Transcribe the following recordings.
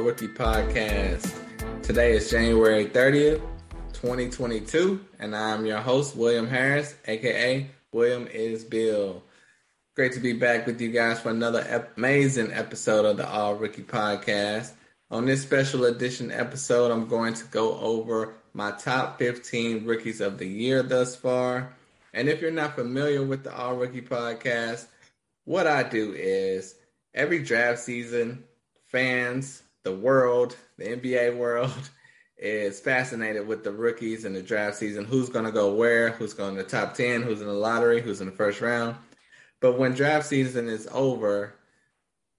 welcome to the All Rookie Podcast. Today is January 30th, 2022, and I'm your host, William Harris, aka William is Bill. Great to be back with you guys for another ep- amazing episode of the All Rookie Podcast. On this special edition episode, I'm going to go over my top 15 rookies of the year thus far. And if you're not familiar with the All Rookie Podcast, what I do is every draft season, fans, the world, the NBA world is fascinated with the rookies and the draft season. Who's going to go where? Who's going to the top 10? Who's in the lottery? Who's in the first round? But when draft season is over,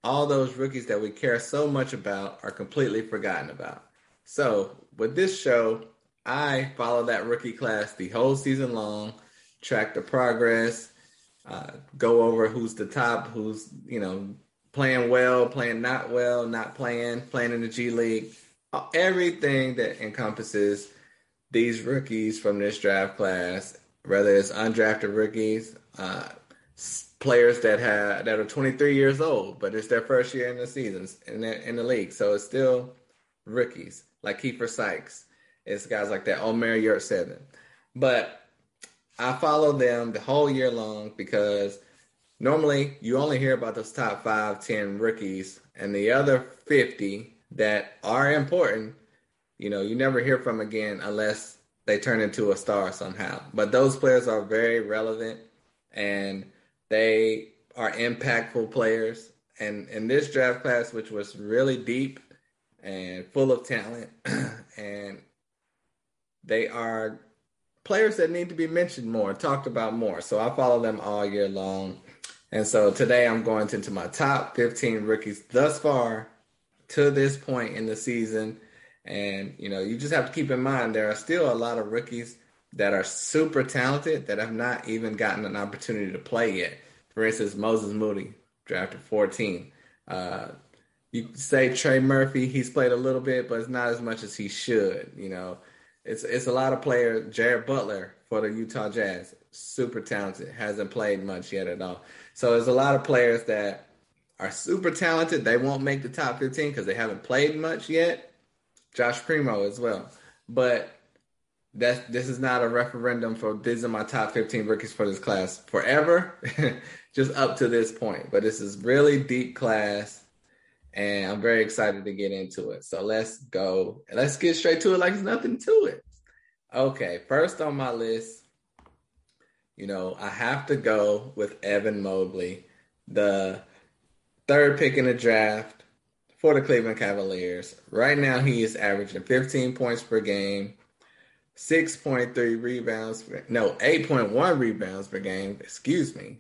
all those rookies that we care so much about are completely forgotten about. So, with this show, I follow that rookie class the whole season long, track the progress, uh, go over who's the top, who's, you know, playing well, playing not well, not playing, playing in the G League, everything that encompasses these rookies from this draft class, whether it's undrafted rookies, uh, players that have that are 23 years old, but it's their first year in the seasons in the, in the league, so it's still rookies like Keifer Sykes. It's guys like that, Omer Yurtseven, But I follow them the whole year long because – normally you only hear about those top five, 10 rookies, and the other 50 that are important, you know, you never hear from again unless they turn into a star somehow. But those players are very relevant and they are impactful players. And in this draft class, which was really deep and full of talent, and they are players that need to be mentioned more, talked about more. So I follow them all year long. And so today I'm going into my top 15 rookies thus far to this point in the season. And, you know, you just have to keep in mind there are still a lot of rookies that are super talented that have not even gotten an opportunity to play yet. For instance, Moses Moody, drafted 14. Uh, you say Trey Murphy, he's played a little bit, but it's not as much as he should. You know, it's it's a lot of players. Jared Butler for the Utah Jazz, super talented, hasn't played much yet at all. So there's a lot of players that are super talented. They won't make the top 15 because they haven't played much yet. Josh Primo as well. But that this is not a referendum for these are my top 15 rookies for this class forever, just up to this point. But this is really deep class, and I'm very excited to get into it. So let's go. Let's get straight to it like there's nothing to it. Okay, first on my list you know, I have to go with Evan Mobley, the third pick in the draft for the Cleveland Cavaliers. Right now, he is averaging 15 points per game, 6.3 rebounds, no, 8.1 rebounds per game, excuse me,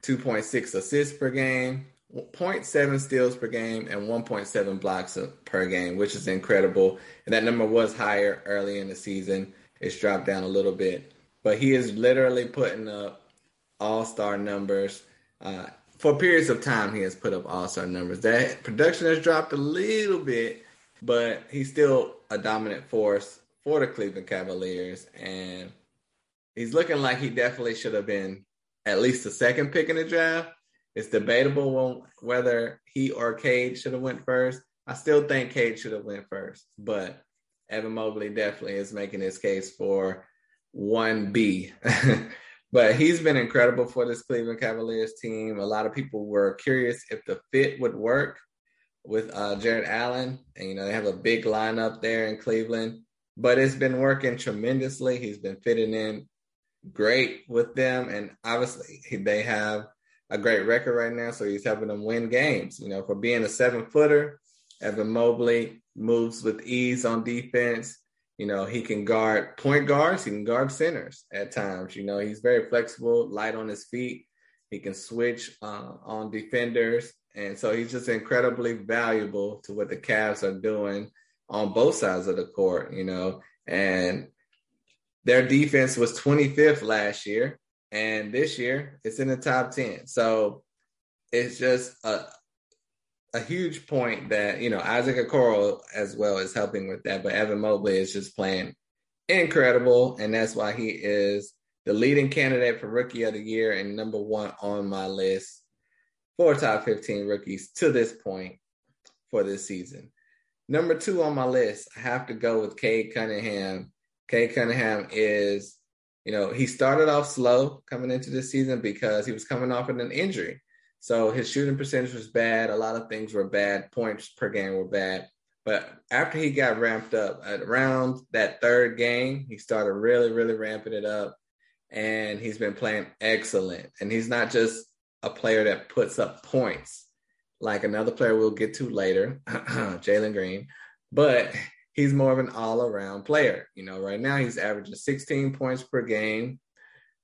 2.6 assists per game, 0.7 steals per game, and 1.7 blocks per game, which is incredible. And that number was higher early in the season. It's dropped down a little bit but he is literally putting up all star numbers. Uh, for periods of time, he has put up all star numbers. That production has dropped a little bit, but he's still a dominant force for the Cleveland Cavaliers. And he's looking like he definitely should have been at least the second pick in the draft. It's debatable whether he or Cade should have went first. I still think Cade should have went first, but Evan Mobley definitely is making his case for 1B. but he's been incredible for this Cleveland Cavaliers team. A lot of people were curious if the fit would work with uh, Jarrett Allen. And, you know, they have a big lineup there in Cleveland, but it's been working tremendously. He's been fitting in great with them. And obviously, they have a great record right now. So he's helping them win games. You know, for being a seven footer, Evan Mobley moves with ease on defense. You know, he can guard point guards, he can guard centers at times. You know, he's very flexible, light on his feet. He can switch uh, on defenders. And so he's just incredibly valuable to what the Cavs are doing on both sides of the court, you know. And their defense was 25th last year. And this year it's in the top 10. So it's just a, a huge point that you know Isaac Okoro as well is helping with that, but Evan Mobley is just playing incredible, and that's why he is the leading candidate for Rookie of the Year and number one on my list for top 15 rookies to this point for this season. Number two on my list, I have to go with Cade Cunningham. Cade Cunningham is, you know, he started off slow coming into the season because he was coming off of an injury. So his shooting percentage was bad. A lot of things were bad. Points per game were bad. But after he got ramped up around that third game, he started really, really ramping it up. And he's been playing excellent. And he's not just a player that puts up points like another player we'll get to later, Jalen Green, but he's more of an all around player. You know, right now he's averaging 16 points per game,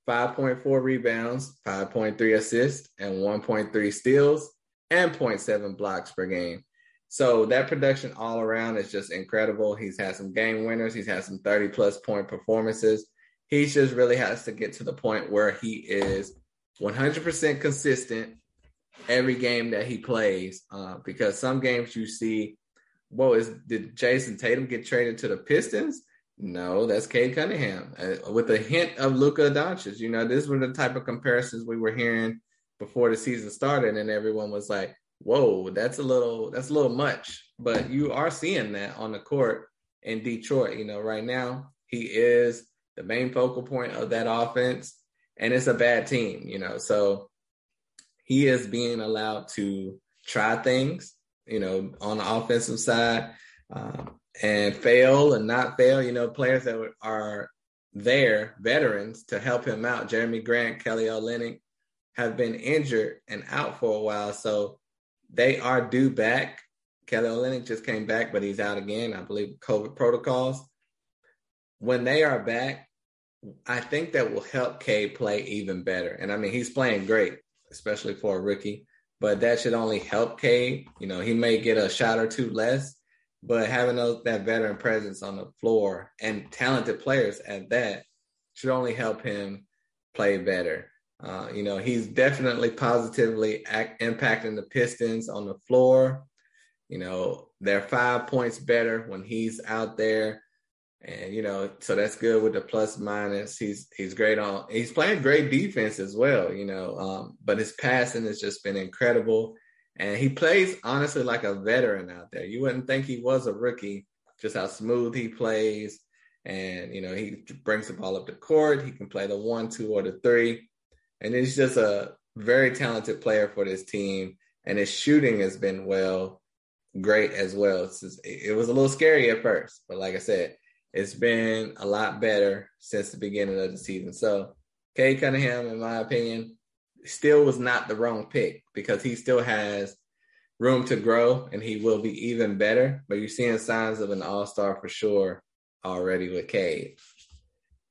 5.4 rebounds, 5.3 assists, and 1.3 steals, and 0.7 blocks per game. So that production all around is just incredible. He's had some game winners. He's had some 30 plus point performances. He just really has to get to the point where he is 100% consistent every game that he plays. Uh, because some games you see, whoa, is did Jayson Tatum get traded to the Pistons? No, that's Cade Cunningham uh, with a hint of Luka Doncic. You know, these were the type of comparisons we were hearing before the season started, and everyone was like, whoa, that's a little that's a little much. But you are seeing that on the court in Detroit. You know, right now he is the main focal point of that offense, and it's a bad team. You know, so he is being allowed to try things. You know, on the offensive side. Um, and fail and not fail. You know, players that are there, veterans, to help him out. Jerami Grant, Kelly Olynyk have been injured and out for a while, so they are due back. Kelly Olynyk just came back, but he's out again. I believe COVID protocols. When they are back, I think that will help Cade play even better. And I mean, he's playing great, especially for a rookie. But that should only help Cade. You know, he may get a shot or two less, but having those, that veteran presence on the floor and talented players at that should only help him play better. Uh, you know, he's definitely positively act, impacting the Pistons on the floor. You know, they're five points better when he's out there. And, you know, so that's good with the plus minus. He's he's great on he's playing great defense as well, you know. Um, but his passing has just been incredible. And he plays honestly like a veteran out there. You wouldn't think he was a rookie, just how smooth he plays. And, you know, he brings the ball up the court. He can play the one, two, or the three and he's just a very talented player for this team. And his shooting has been well, great as well. Just, it was a little scary at first, but like I said, it's been a lot better since the beginning of the season. So, Cade Cunningham, in my opinion, still was not the wrong pick because he still has room to grow and he will be even better. But you're seeing signs of an all star for sure already with Cade.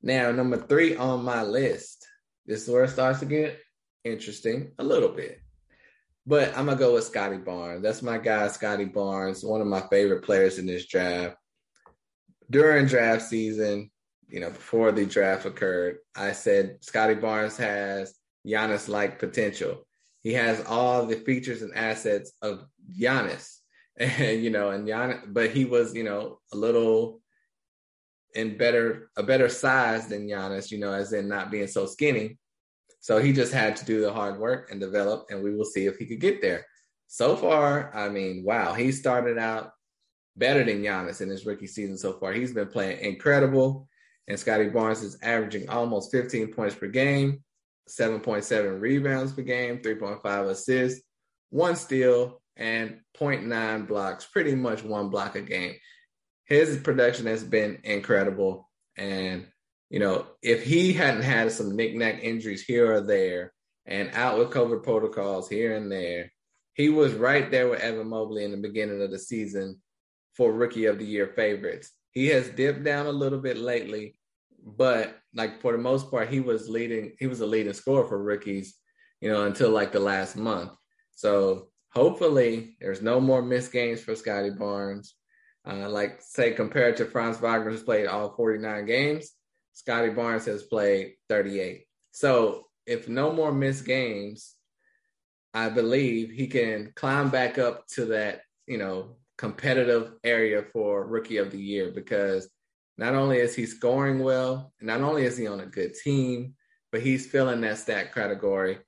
Now, number three on my list this is where it starts to get interesting a little bit. But I'm gonna go with Scottie Barnes. That's my guy, Scottie Barnes, one of my favorite players in this draft. During draft season, you know, before the draft occurred, I said Scottie Barnes has Giannis like potential. He has all the features and assets of Giannis. And you know, and Giannis, but he was, you know, a little in better a better size than Giannis, you know, as in not being so skinny. So he just had to do the hard work and develop, and we will see if he could get there. So far, I mean, wow, he started out better than Giannis in his rookie season so far. He's been playing incredible, and Scottie Barnes is averaging almost 15 points per game, 7.7 rebounds per game, 3.5 assists, one steal, and 0.9 blocks, pretty much one block a game his production has been incredible. And, you know, if he hadn't had some knickknack injuries here or there and out with COVID protocols here and there, he was right there with Evan Mobley in the beginning of the season for rookie of the year favorites. He has dipped down a little bit lately, but like for the most part, he was leading, he was a leading scorer for rookies, you know, until like the last month. So hopefully there's no more missed games for Scottie Barnes. Uh, like say compared to Franz Wagner, who's played all 49 games, Scottie Barnes has played 38. So if no more missed games, I believe he can climb back up to that, you know, competitive area for rookie of the year because not only is he scoring well, not only is he on a good team, but he's filling that stat category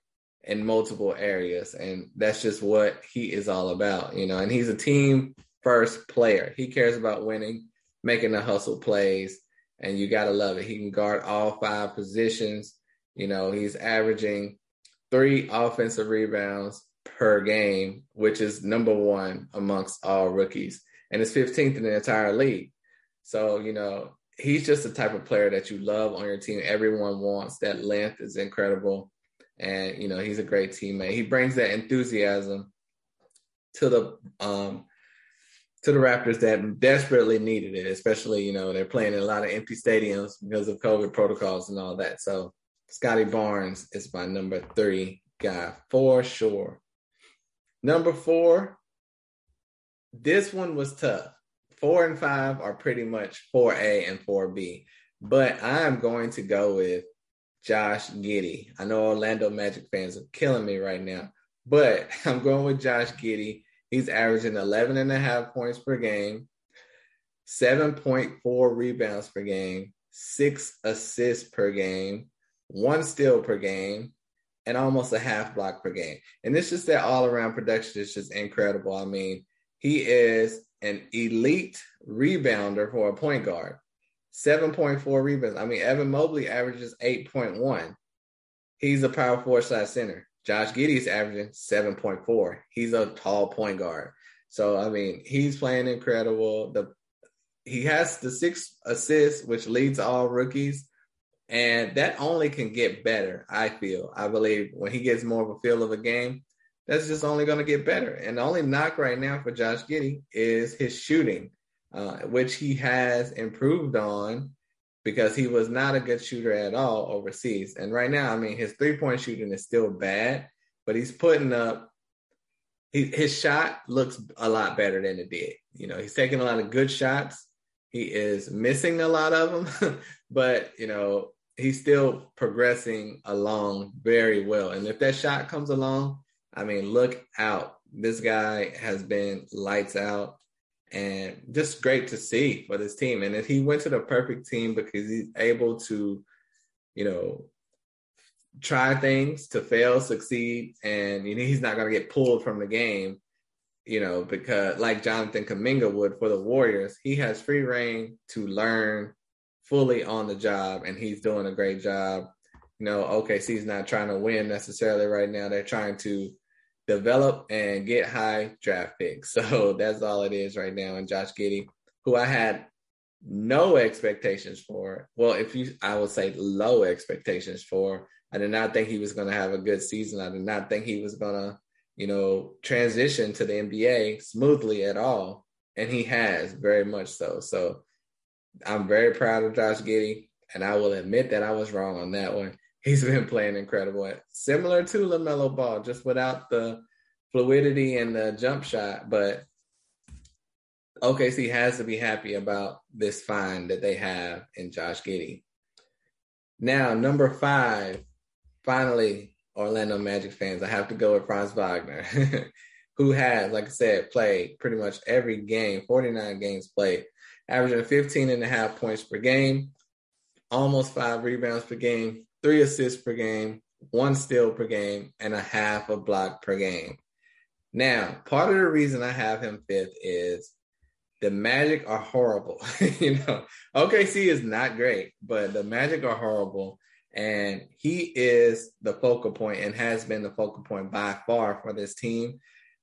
in multiple areas. And that's just what he is all about, you know. And he's a team first player. He cares about winning, making the hustle plays, and you got to love it. He can guard all five positions. You know, he's averaging three offensive rebounds per game, which is number one amongst all rookies, and it's 15th in the entire league. So, you know, he's just the type of player that you love on your team. Everyone wants that length is incredible. And, you know, he's a great teammate. He brings that enthusiasm to the um to the Raptors that desperately needed it, especially, you know, they're playing in a lot of empty stadiums because of COVID protocols and all that. So Scottie Barnes is my number three guy for sure. Number four, this one was tough. Four and five are pretty much 4A and 4B, but I'm going to go with Josh Giddey. I know Orlando Magic fans are killing me right now, but I'm going with Josh Giddey. He's averaging 11 and a half points per game, 7.4 rebounds per game, six assists per game, one steal per game, and almost a half block per game. And it's just that all around production is just incredible. I mean, he is an elite rebounder for a point guard. 7.4 rebounds. I mean, Evan Mobley averages 8.1. He's a power forward slash center. Josh Giddey's averaging 7.4. He's a tall point guard. So I mean, he's playing incredible. The he has the six assists, which leads all rookies. And that only can get better, I feel. I believe when he gets more of a feel of a game, that's just only going to get better. And the only knock right now for Josh Giddey is his shooting, uh, which he has improved on because he was not a good shooter at all overseas. And right now, I mean, his three point shooting is still bad, but he's putting up. He, his shot looks a lot better than it did. You know, he's taking a lot of good shots. He is missing a lot of them, but you know, he's still progressing along very well. And if that shot comes along, I mean, look out. This guy has been lights out and just great to see for this team. And he went to the perfect team because he's able to, you know, try things to fail, succeed, and you know, he's not going to get pulled from the game, you know, because like Jonathan Kuminga would for the Warriors, he has free reign to learn fully on the job, and he's doing a great job. You know, OKC's not trying to win necessarily right now. They're trying to develop and get high draft picks. So that's all it is right now. And Josh Giddey, who I had no expectations for. Well, if you, I would say low expectations for. I did not think he was going to have a good season. I did not think he was going to, you know, transition to the NBA smoothly at all. And he has very much so. So I'm very proud of Josh Giddey. And I will admit that I was wrong on that one he's been playing incredible. Similar to LaMelo Ball, just without the fluidity and the jump shot. But OKC has to be happy about this find that they have in Josh Giddey. Now, number five, finally, Orlando Magic fans, I have to go with Franz Wagner, who has, like I said, played pretty much every game, 49 games played, averaging 15 and a half points per game, almost five rebounds per game, three assists per game, one steal per game, and a half a block per game. Now, part of the reason I have him fifth is the Magic are horrible. you know, OKC is not great, but the Magic are horrible. And he is the focal point and has been the focal point by far for this team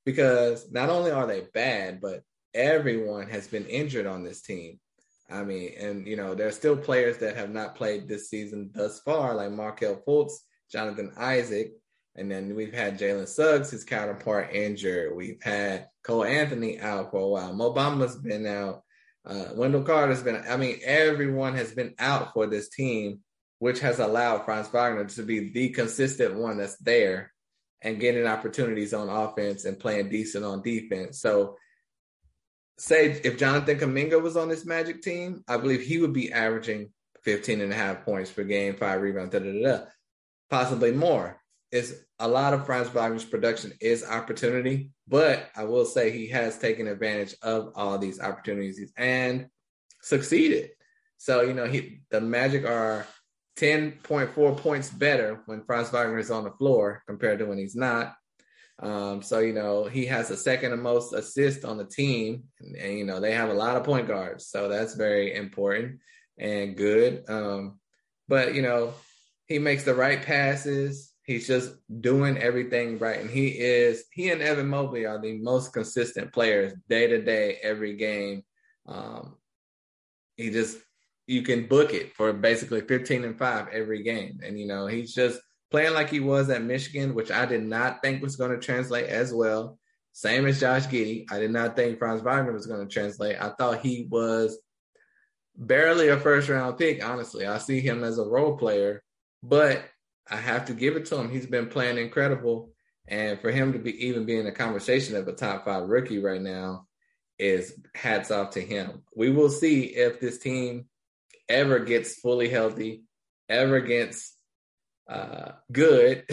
because not only are they bad, but everyone has been injured on this team. I mean, and you know, there are still players that have not played this season thus far, like Markelle Fultz, Jonathan Isaac, and then we've had Jalen Suggs, his counterpart, injured. We've had Cole Anthony out for a while. Mo Bamba's been out. Uh, Wendell Carter's been. I mean, everyone has been out for this team, which has allowed Franz Wagner to be the consistent one that's there and getting opportunities on offense and playing decent on defense. So say if Jonathan Kuminga was on this Magic team, I believe he would be averaging 15 and a half points per game, five rebounds, da, da, da, da. possibly more. It's a lot of Franz Wagner's production is opportunity, but I will say he has taken advantage of all these opportunities and succeeded. So, you know, he the Magic are 10.4 points better when Franz Wagner is on the floor compared to when he's not. Um, so you know he has the second most assists on the team, and, and, you know they have a lot of point guards, so that's very important and good. Um, but you know he makes the right passes. He's just doing everything right, and he is he and Evan Mobley are the most consistent players day to day, every game. Um, he just you can book it for basically 15 and 5 every game. And, you know, he's just playing like he was at Michigan, which I did not think was going to translate as well. Same as Josh Giddey. I did not think Franz Wagner was going to translate. I thought he was barely a first round pick, honestly. I see him as a role player, but I have to give it to him. He's been playing incredible. And for him to be even be in a conversation of a top five rookie right now is hats off to him. We will see if this team ever gets fully healthy, ever gets uh, good,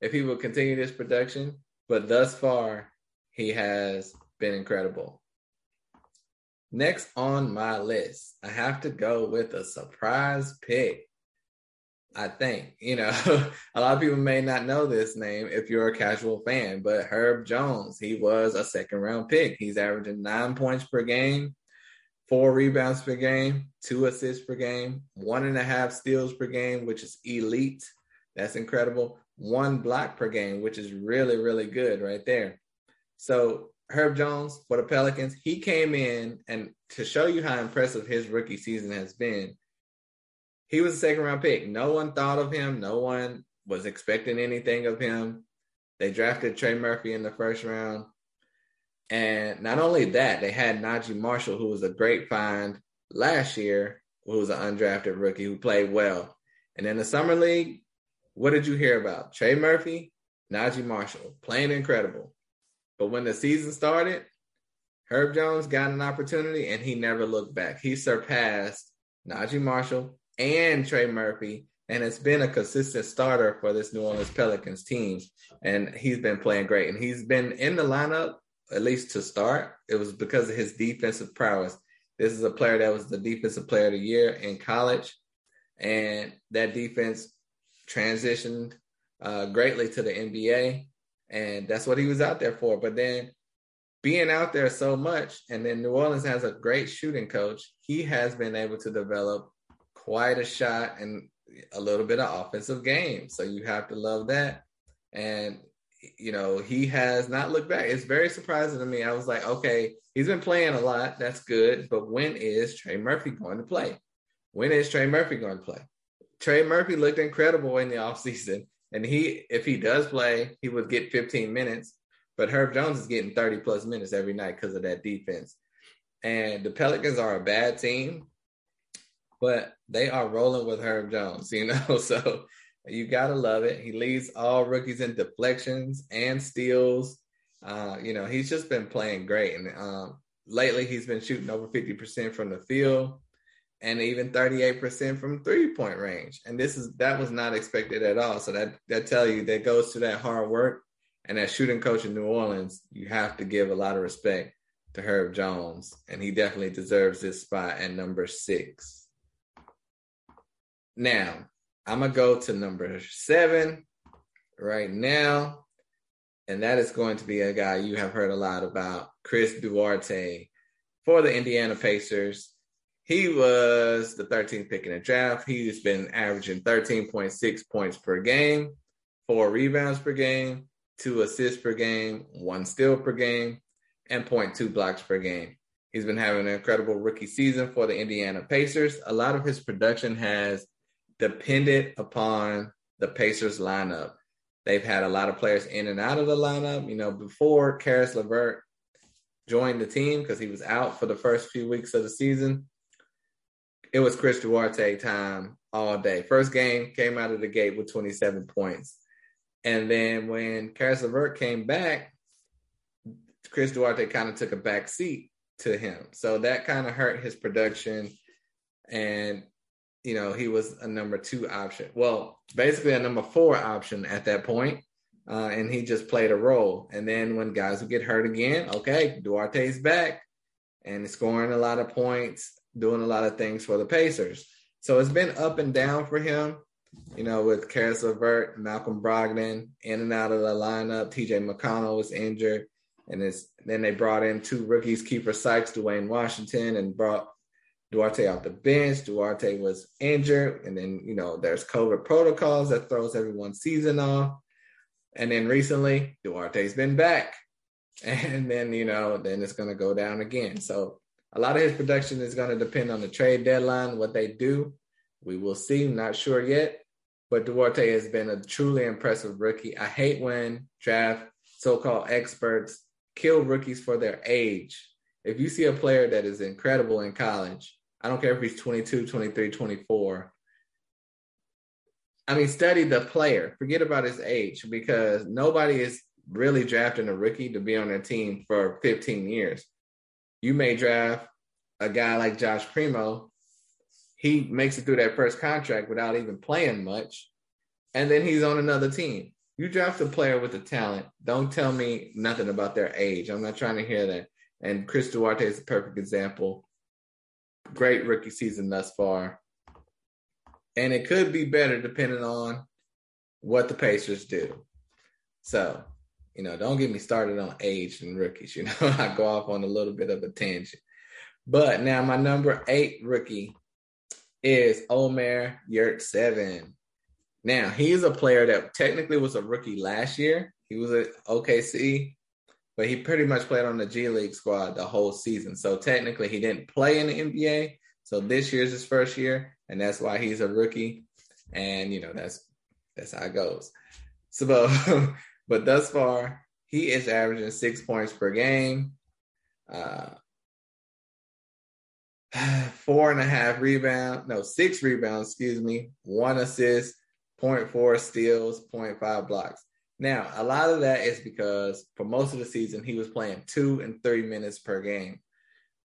if he will continue this production. But thus far, he has been incredible. Next on my list, I have to go with a surprise pick. I think, you know, a lot of people may not know this name if you're a casual fan, but Herb Jones, he was a second round pick. He's averaging nine points per game, four rebounds per game, two assists per game, one and a half steals per game, which is elite. That's incredible. One block per game, which is really, really good right there. So Herb Jones for the Pelicans, he came in and to show you how impressive his rookie season has been, he was a second round pick. No one thought of him. No one was expecting anything of him. They drafted Trey Murphy in the first round. And not only that, they had Naji Marshall, who was a great find last year, who was an undrafted rookie who played well. And in the summer league, what did you hear about? Trey Murphy, Naji Marshall, playing incredible. But when the season started, Herb Jones got an opportunity and he never looked back. He surpassed Naji Marshall and Trey Murphy, and it's been a consistent starter for this New Orleans Pelicans team. And he's been playing great. And he's been in the lineup at least to start, it was because of his defensive prowess. This is a player that was the defensive player of the year in college, and that defense transitioned uh, greatly to the NBA, and that's what he was out there for. But then being out there so much, and then New Orleans has a great shooting coach, he has been able to develop quite a shot and a little bit of offensive game. So you have to love that. And you know, he has not looked back. It's very surprising to me. I was like, okay, he's been playing a lot. That's good. But when is Trey Murphy going to play? When is Trey Murphy going to play? Trey Murphy looked incredible in the offseason. And he, if he does play, he would get 15 minutes. But Herb Jones is getting 30 plus minutes every night because of that defense. And the Pelicans are a bad team, but they are rolling with Herb Jones, you know. So you gotta love it. He leads all rookies in deflections and steals. Uh, you know, he's just been playing great. And um, lately, he's been shooting over 50% from the field and even 38% from three point range. And this is that was not expected at all. So that that tell you that goes to that hard work and that shooting coach in New Orleans. You have to give a lot of respect to Herb Jones, and he definitely deserves this spot at number six. Now, I'm gonna go to number seven right now, and that is going to be a guy you have heard a lot about, Chris Duarte, for the Indiana Pacers. He was the 13th pick in the draft. He's been averaging 13.6 points per game, four rebounds per game, two assists per game, one steal per game, and 0.2 blocks per game. He's been having an incredible rookie season for the Indiana Pacers. A lot of his production has depended upon the Pacers lineup. They've had a lot of players in and out of the lineup. You know, before Caris LeVert joined the team because he was out for the first few weeks of the season, it was Chris Duarte time all day. First game came out of the gate with 27 points. And then when Caris LeVert came back, Chris Duarte kind of took a back seat to him. So that kind of hurt his production. And you know, he was a number two option. Well, basically a number four option at that point, uh, and he just played a role. And then when guys would get hurt again, okay, Duarte's back and scoring a lot of points, doing a lot of things for the Pacers. So it's been up and down for him, you know, with Caris LeVert, Malcolm Brogdon in and out of the lineup. TJ McConnell was injured. And it's, then they brought in two rookies, Keifer Sykes, Duane Washington, and brought Duarte off the bench. Duarte was injured. And then, you know, there's COVID protocols that throws everyone's season off. And then recently, Duarte's been back. And then, you know, then it's going to go down again. So a lot of his production is going to depend on the trade deadline, what they do. We will see. Not sure yet. But Duarte has been a truly impressive rookie. I hate when draft so called experts kill rookies for their age. If you see a player that is incredible in college, I don't care if he's 22, 23, 24. I mean, study the player. Forget about his age because nobody is really drafting a rookie to be on their team for 15 years. You may draft a guy like Josh Primo. He makes it through that first contract without even playing much. And then he's on another team. You draft a player with the talent. Don't tell me nothing about their age. I'm not trying to hear that. And Chris Duarte is a perfect example. Great rookie season thus far. And it could be better depending on what the Pacers do. So, you know, don't get me started on age and rookies. You know, I go off on a little bit of a tangent. But now my number eight rookie is Omer Yurtseven. Now, he's a player that technically was a rookie last year. He was at OKC, but he pretty much played on the G League squad the whole season. So technically, he didn't play in the NBA. So this year's his first year, and that's why he's a rookie. And you know that's that's how it goes. So, but thus far, he is averaging six points per game, uh, four and a half rebound, no, six rebounds, excuse me, one assist, 0.4 steals, 0.5 blocks. Now, a lot of that is because for most of the season, he was playing two and three minutes per game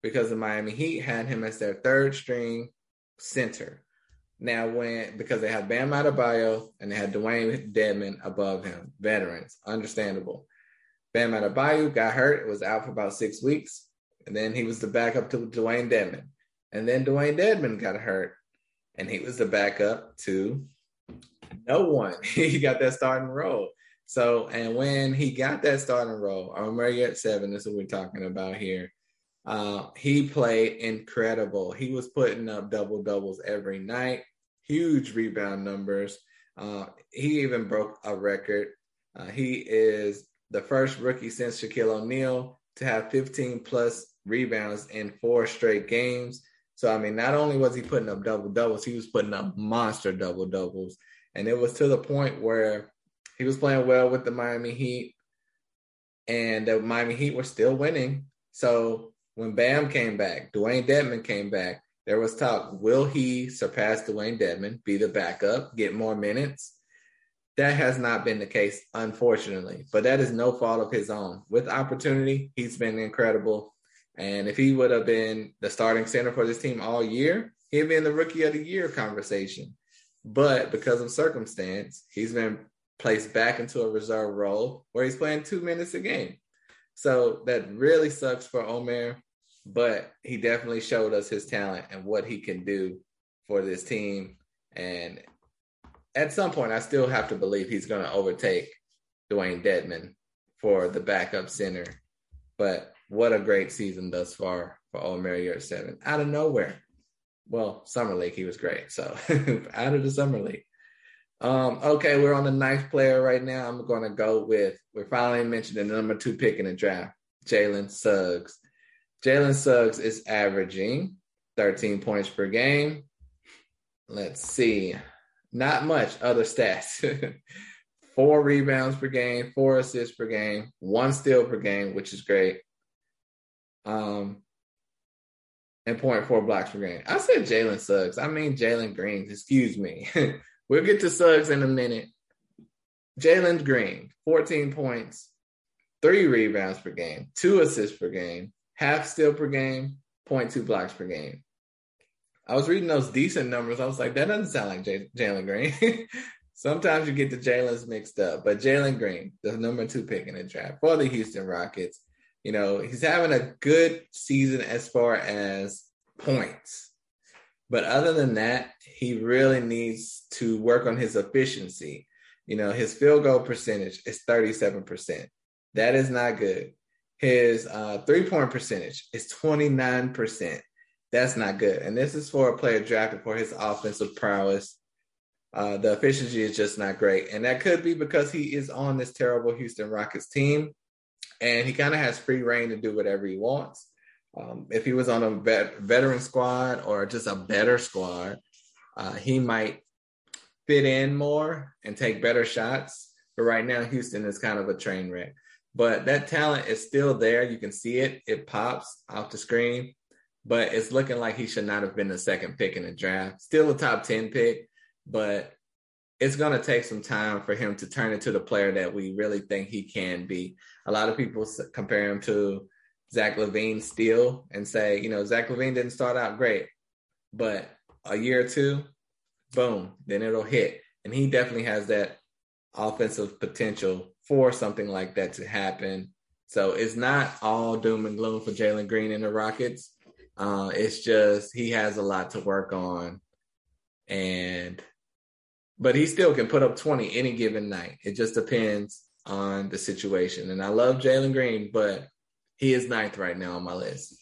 because the Miami Heat had him as their third string center. Now, when because they had Bam Adebayo and they had Dewayne Dedmon above him, veterans, understandable. Bam Adebayo got hurt, was out for about six weeks, and then he was the backup to Dewayne Dedmon. And then Dewayne Dedmon got hurt, and he was the backup to no one. he got that starting role. So, and when he got that starting role, I'm already at seven. This is what we're talking about here. Uh, he played incredible. He was putting up double doubles every night, huge rebound numbers. Uh, he even broke a record. Uh, he is the first rookie since Shaquille O'Neal to have 15 plus rebounds in four straight games. So, I mean, not only was he putting up double doubles, he was putting up monster double doubles. And it was to the point where he was playing well with the Miami Heat, and the Miami Heat were still winning. So when Bam came back, Dewayne Dedmon came back, there was talk will he surpass Dewayne Dedmon, be the backup, get more minutes? That has not been the case, unfortunately, but that is no fault of his own. With opportunity, he's been incredible. And if he would have been the starting center for this team all year, he'd be in the rookie of the year conversation. But because of circumstance, he's been placed back into a reserve role where he's playing two minutes a game. So that really sucks for Omer, but he definitely showed us his talent and what he can do for this team. And at some point, I still have to believe he's going to overtake Dewayne Dedmon for the backup center. But what a great season thus far for Old Omer Yurtseven out of nowhere well, summer league, he was great. So out of the summer league. Um, okay, we're on the ninth player right now. I'm going to go with, we're finally mentioning the number two pick in the draft, Jalen Suggs. Jalen Suggs is averaging 13 points per game. Let's see, not much other stats. four rebounds per game, four assists per game, one steal per game, which is great. Um, and 0.4 blocks per game. I said Jalen Suggs. I mean Jalen Green. Excuse me. we'll get to Suggs in a minute. Jalen Green, 14 points, three rebounds per game, two assists per game, half steal per game, 0.2 blocks per game. I was reading those decent numbers. I was like, that doesn't sound like Jalen Green. Sometimes you get the Jalen's mixed up, but Jalen Green, the number two pick in the draft for the Houston Rockets, you know, he's having a good season as far as points. But other than that, he really needs to work on his efficiency. You know, his field goal percentage is 37%. That is not good. His uh, three point percentage is 29%. That's not good. And this is for a player drafted for his offensive prowess. Uh, the efficiency is just not great. And that could be because he is on this terrible Houston Rockets team and he kind of has free reign to do whatever he wants. Um, if he was on a vet, veteran squad or just a better squad, uh, he might fit in more and take better shots. But right now, Houston is kind of a train wreck. But that talent is still there. You can see it. It pops off the screen. But it's looking like he should not have been the second pick in the draft. Still a top 10 pick, but it's going to take some time for him to turn into the player that we really think he can be. A lot of people compare him to Zach LaVine still and say, you know, Zach LaVine didn't start out great, but a year or two, boom, then it'll hit. And he definitely has that offensive potential for something like that to happen. So it's not all doom and gloom for Jalen Green and the Rockets. Uh, it's just he has a lot to work on. And but he still can put up 20 any given night. It just depends on the situation. And I love Jalen Green, but he is ninth right now on my list.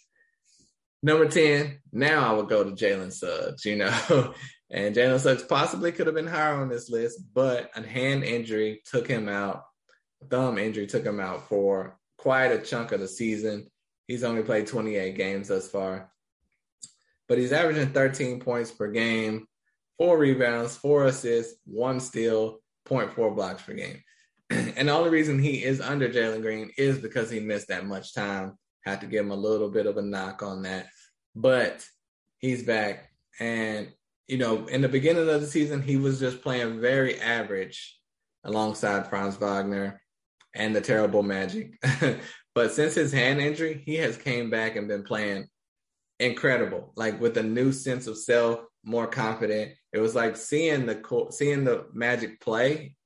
Number 10, now I would go to Jalen Suggs, you know. and Jalen Suggs possibly could have been higher on this list, but a hand injury took him out. Thumb injury took him out for quite a chunk of the season. He's only played 28 games thus far. But he's averaging 13 points per game, four rebounds, four assists, one steal, 0.4 blocks per game. and the only reason he is under Jalen Green is because he missed that much time. Had to give him a little bit of a knock on that. But he's back. And, you know, in the beginning of the season, he was just playing very average alongside Franz Wagner and the terrible Magic. but since his hand injury, he has came back and been playing incredible, like with a new sense of self, more confident. It was like seeing the seeing the Magic play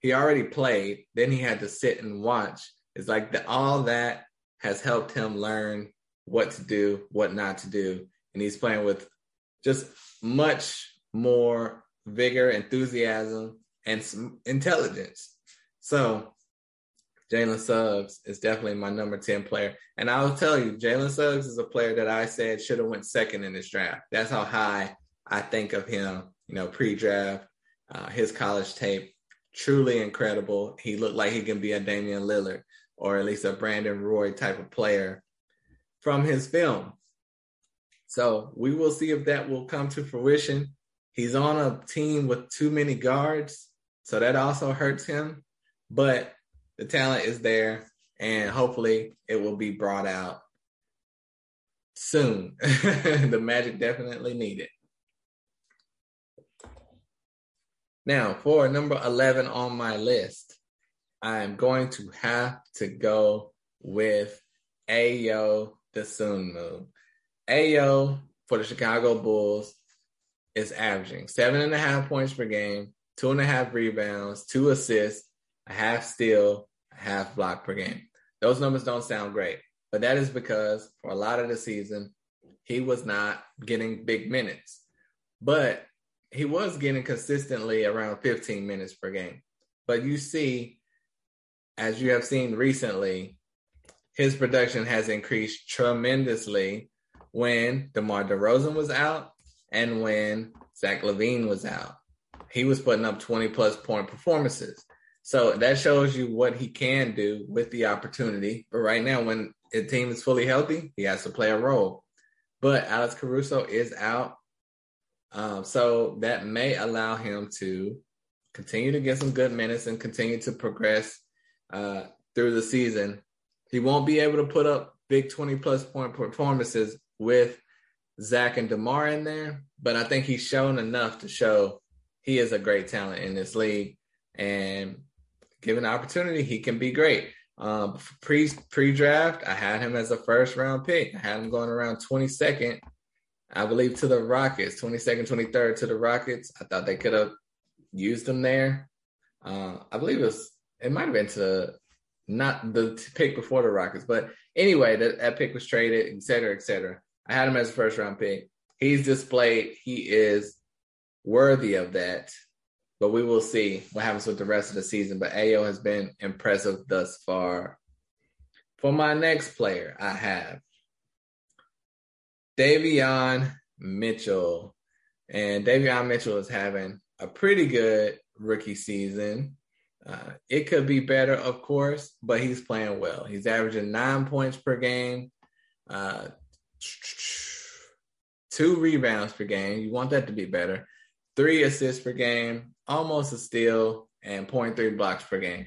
he already played, then he had to sit and watch. It's like the, all that has helped him learn what to do, what not to do. And he's playing with just much more vigor, enthusiasm, and intelligence. So Jalen Suggs is definitely my number 10 player. And I'll tell you, Jalen Suggs is a player that I said should have went second in this draft. That's how high I think of him, you know, pre-draft, uh, his college tape truly incredible. He looked like he can be a Damian Lillard or at least a Brandon Roy type of player from his film. So we will see if that will come to fruition. He's on a team with too many guards, so that also hurts him. But the talent is there, and hopefully it will be brought out soon. the Magic definitely need it. Now, for number 11 on my list, I'm going to have to go with Ayo Dosunmu. Ayo for the Chicago Bulls is averaging seven and a half points per game, two and a half rebounds, two assists, a half steal, half block per game. Those numbers don't sound great, but that is because for a lot of the season, he was not getting big minutes. But he was getting consistently around 15 minutes per game. But you see, as you have seen recently, his production has increased tremendously when DeMar DeRozan was out and when Zach LaVine was out. He was putting up 20 plus point performances. So that shows you what he can do with the opportunity. But right now, when the team is fully healthy, he has to play a role. But Alex Caruso is out. Um, so that may allow him to continue to get some good minutes and continue to progress uh, through the season. He won't be able to put up big 20 plus point performances with Zach and DeMar in there, but I think he's shown enough to show he is a great talent in this league. And given the opportunity, he can be great. Um, pre pre draft, I had him as a first round pick. I had him going around 22nd I believe, to the Rockets, 22nd, 23rd to the Rockets. I thought they could have used them there. Uh, I believe it was, it might have been to not the pick before the Rockets, but anyway, that, that pick was traded, et cetera, et cetera. I had him as a first round pick. he's displayed he is worthy of that. But we will see what happens with the rest of the season. But Ayo has been impressive thus far. For my next player, I have Davion Mitchell. And Davion Mitchell is having a pretty good rookie season. Uh, it could be better, of course, but he's playing well. He's averaging nine points per game, uh, two rebounds per game. You want that to be better. Three assists per game, almost a steal, and 0.3 blocks per game.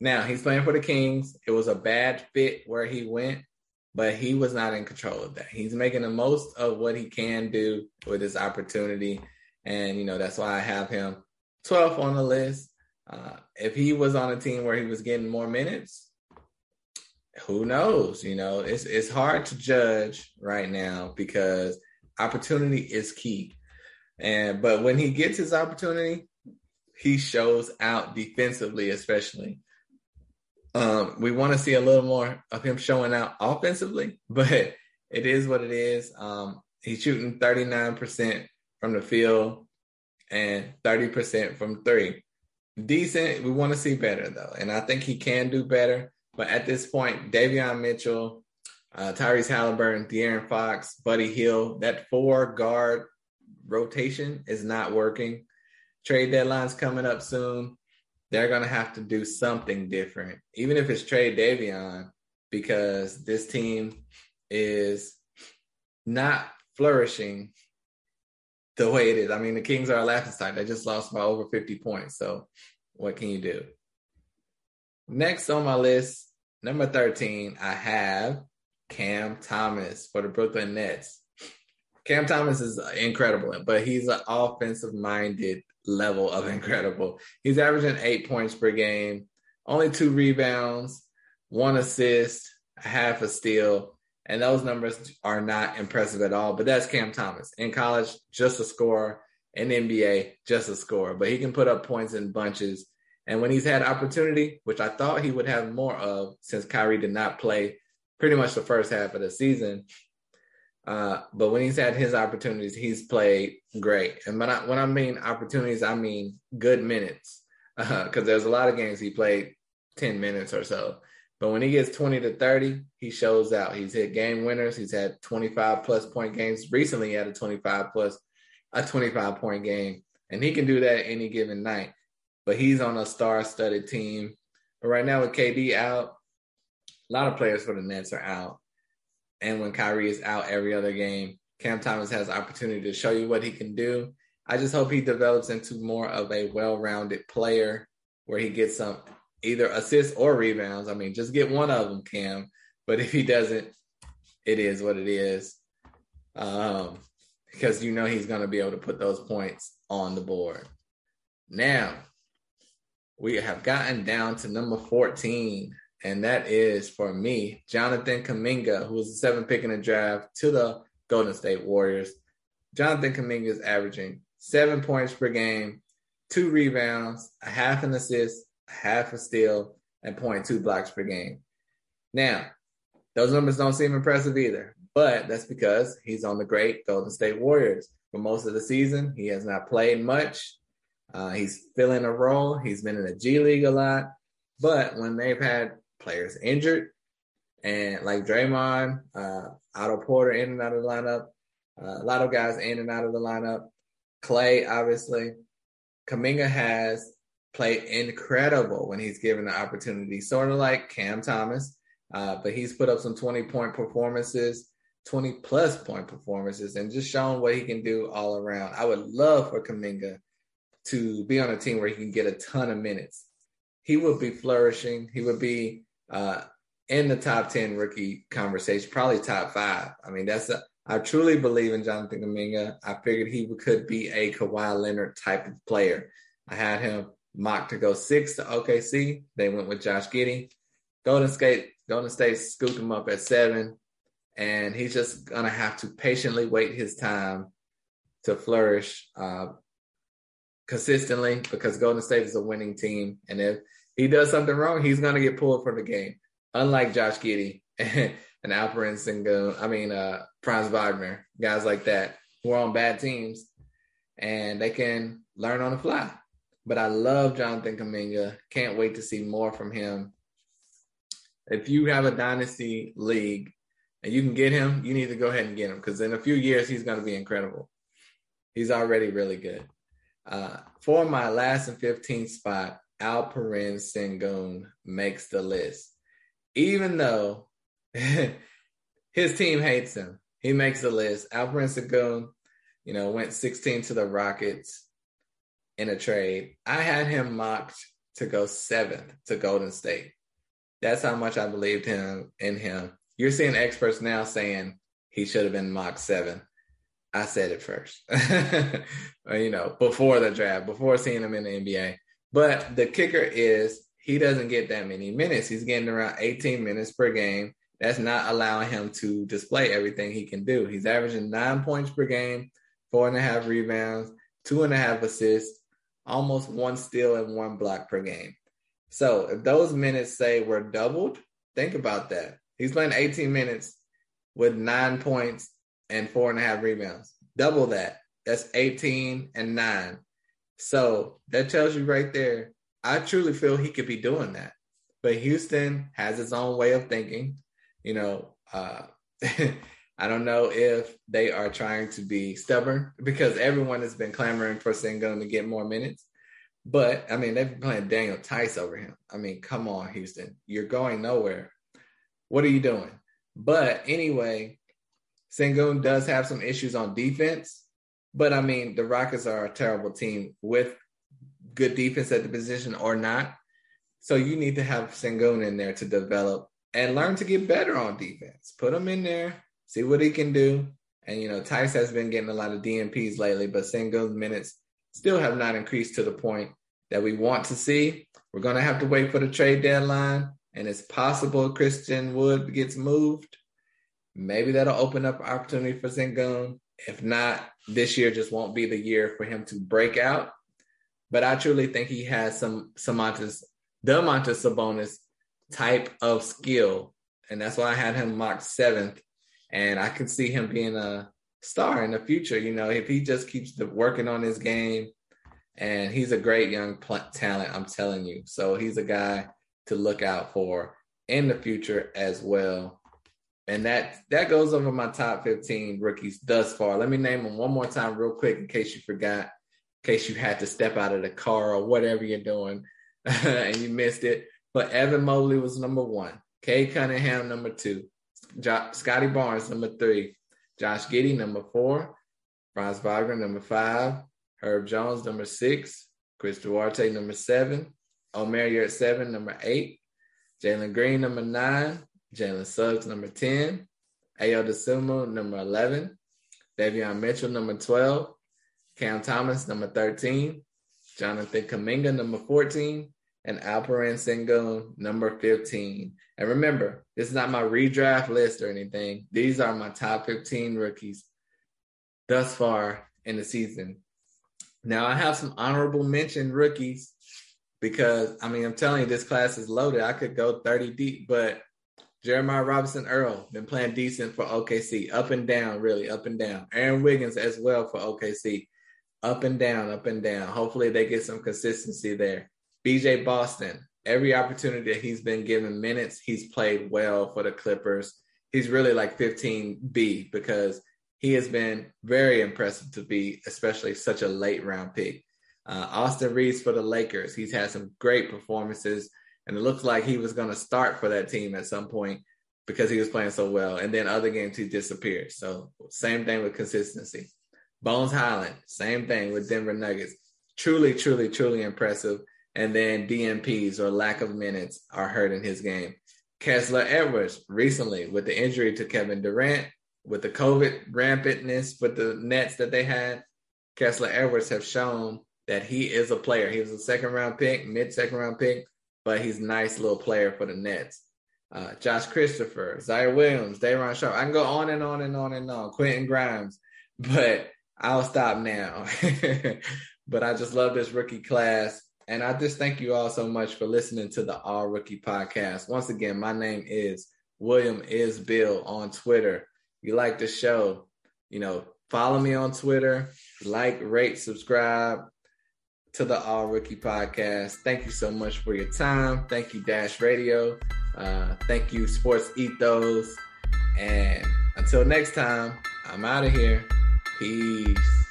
Now, he's playing for the Kings. It was a bad fit where he went, but he was not in control of that. He's making the most of what he can do with his opportunity. And, you know, that's why I have him 12th on the list. Uh, if he was on a team where he was getting more minutes, who knows? You know, it's it's hard to judge right now because opportunity is key. And but when he gets his opportunity, he shows out defensively, especially. Um, we want to see a little more of him showing out offensively, but it is what it is. Um, he's shooting 39% from the field and 30% from three. Decent. We want to see better though. And I think he can do better. But at this point, Davion Mitchell, uh, Tyrese Halliburton, De'Aaron Fox, Buddy Hield, that four guard rotation is not working. Trade deadline's coming up soon they're going to have to do something different, even if it's trade Davion, because this team is not flourishing the way it is. I mean, the Kings are a laughing stock. They just lost by over 50 points. So what can you do? Next on my list, number 13, I have Cam Thomas for the Brooklyn Nets. Cam Thomas is incredible, but he's an offensive minded level of incredible. He's averaging eight points per game, only two rebounds, one assist, half a steal. And those numbers are not impressive at all. But that's Cam Thomas. In college, just a scorer. In NBA, just a scorer. But he can put up points in bunches. And when he's had opportunity, which I thought he would have more of since Kyrie did not play pretty much the first half of the season, uh, but when he's had his opportunities, he's played great. And when I, when I mean opportunities, I mean good minutes. Because uh, there's a lot of games he played 10 minutes or so. But when he gets 20 to 30, he shows out. He's hit game winners. He's had 25 plus point games. Recently, he had a 25 plus, a 25 point game. And he can do that any given night. But he's on a star studded team. But right now, with KD out, a lot of players for the Nets are out and when Kyrie is out every other game, Cam Thomas has opportunity to show you what he can do. I just hope he develops into more of a well-rounded player where he gets some either assists or rebounds. I mean, just get one of them, Cam. But if he doesn't, it is what it is. Um, because you know he's going to be able to put those points on the board. Now, we have gotten down to number 14 and that is for me, Jonathan Kuminga, who was the seventh pick in the draft to the Golden State Warriors. Jonathan Kuminga is averaging seven points per game, two rebounds, a half an assist, a half a steal, and 0.2 blocks per game. Now, those numbers don't seem impressive either, but that's because he's on the great Golden State Warriors. For most of the season, he has not played much. Uh, he's filling a role. He's been in the G League a lot. But when they've had players injured, and like Draymond, uh, Otto Porter in and out of the lineup, uh, a lot of guys in and out of the lineup. Clay, obviously, Kuminga has played incredible when he's given the opportunity, sort of like Cam Thomas, uh, but he's put up some 20 point performances, 20 plus point performances, and just showing what he can do all around. I would love for Kuminga to be on a team where he can get a ton of minutes. He would be flourishing. He would be uh, in the top 10 rookie conversation, probably top five. I mean, that's a, I truly believe in Jonathan Kuminga. I figured he could be a Kawhi Leonard type of player. I had him mocked to go six to OKC. They went with Josh Giddey. Golden State, Golden State scooped him up at seven, and he's just gonna have to patiently wait his time to flourish uh, consistently because Golden State is a winning team, and if he does something wrong, he's going to get pulled from the game. Unlike Josh Giddey and, and Alperen Sengun, I mean, uh, Franz Wagner, guys like that who are on bad teams and they can learn on the fly. But I love Jonathan Kuminga. Can't wait to see more from him. If you have a dynasty league and you can get him, you need to go ahead and get him because in a few years he's going to be incredible. He's already really good. Uh, for my last and 15th spot, Alperen Sengun makes the list. Even though his team hates him, he makes the list. Alperen Sengun, you know, went 16 to the Rockets in a trade. I had him mocked to go seventh to Golden State. That's how much I believed him in him. You're seeing experts now saying he should have been mocked seven. I said it first, you know, before the draft, before seeing him in the NBA. But the kicker is he doesn't get that many minutes. He's getting around 18 minutes per game. That's not allowing him to display everything he can do. He's averaging nine points per game, four and a half rebounds, two and a half assists, almost one steal and one block per game. So if those minutes say were doubled, think about that. He's playing 18 minutes with nine points and four and a half rebounds. Double that. That's 18 and nine. So that tells you right there. I truly feel he could be doing that. But Houston has its own way of thinking. You know, uh, I don't know if they are trying to be stubborn because everyone has been clamoring for Sengun to get more minutes. But I mean, they've been playing Daniel Theis over him. I mean, come on, Houston. You're going nowhere. What are you doing? But anyway, Sengun does have some issues on defense, but I mean, the Rockets are a terrible team with good defense at the position or not. So you need to have Sengun in there to develop and learn to get better on defense. Put him in there, see what he can do. And you know, Theis has been getting a lot of DNPs lately, but Sengun's minutes still have not increased to the point that we want to see. We're going to have to wait for the trade deadline, and it's possible Christian Wood gets moved. Maybe that'll open up opportunity for Sengun. If not, this year just won't be the year for him to break out. But I truly think he has some Samantas, Domantas Sabonis type of skill. And that's why I had him marked seventh. And I could see him being a star in the future. You know, if he just keeps the, working on his game, and he's a great young pl- talent, I'm telling you. So he's a guy to look out for in the future as well. And that that goes over my top 15 rookies thus far. Let me name them one more time, real quick, in case you forgot, in case you had to step out of the car or whatever you're doing and you missed it. But Evan Mobley was number one, Cade Cunningham number two, jo- Scottie Barnes number three, Josh Giddey number four, Franz Wagner number five, Herb Jones number six, Chris Duarte number seven, Omer Yurtseven number eight, Jalen Green number nine, Jalen Suggs, number 10. Ayo Dosunmu, number 11. Davion Mitchell, number 12. Cam Thomas, number 13. Jonathan Kuminga, number 14. And Alperen Sengun, number 15. And remember, this is not my redraft list or anything. These are my top 15 rookies thus far in the season. Now, I have some honorable mention rookies because, I mean, I'm telling you, this class is loaded. I could go 30 deep, but Jeremiah Robinson Earl been playing decent for OKC, up and down, really up and down. Aaron Wiggins as well for OKC, up and down, up and down. Hopefully they get some consistency there. BJ Boston, every opportunity that he's been given minutes, he's played well for the Clippers. He's really like 15B because he has been very impressive to be, especially such a late round pick. Uh, Austin Reaves for the Lakers, he's had some great performances and it looks like he was going to start for that team at some point because he was playing so well. And then other games he disappeared. So same thing with consistency. Bones Hyland, same thing with Denver Nuggets. Truly, truly, truly impressive. And then DNPs or lack of minutes are hurting his game. Kessler Edwards recently with the injury to Kevin Durant, with the COVID rampantness with the Nets that they had, Kessler Edwards have shown that he is a player. He was a second round pick, mid second round pick but he's a nice little player for the Nets. Uh, Josh Christopher, Ziaire Williams, Day'Ron Sharpe. I can go on and on and on and on. Quentin Grimes, but I'll stop now. but I just love this rookie class. And I just thank you all so much for listening to the All Rookie Podcast. Once again, my name is William is Bill on Twitter. You like the show, you know, Follow me on Twitter. Like, rate, subscribe to the All Rookie Podcast. Thank you so much for your time. Thank you, Dash Radio. Uh, thank you, Sports Ethos. And until next time, I'm out of here. Peace.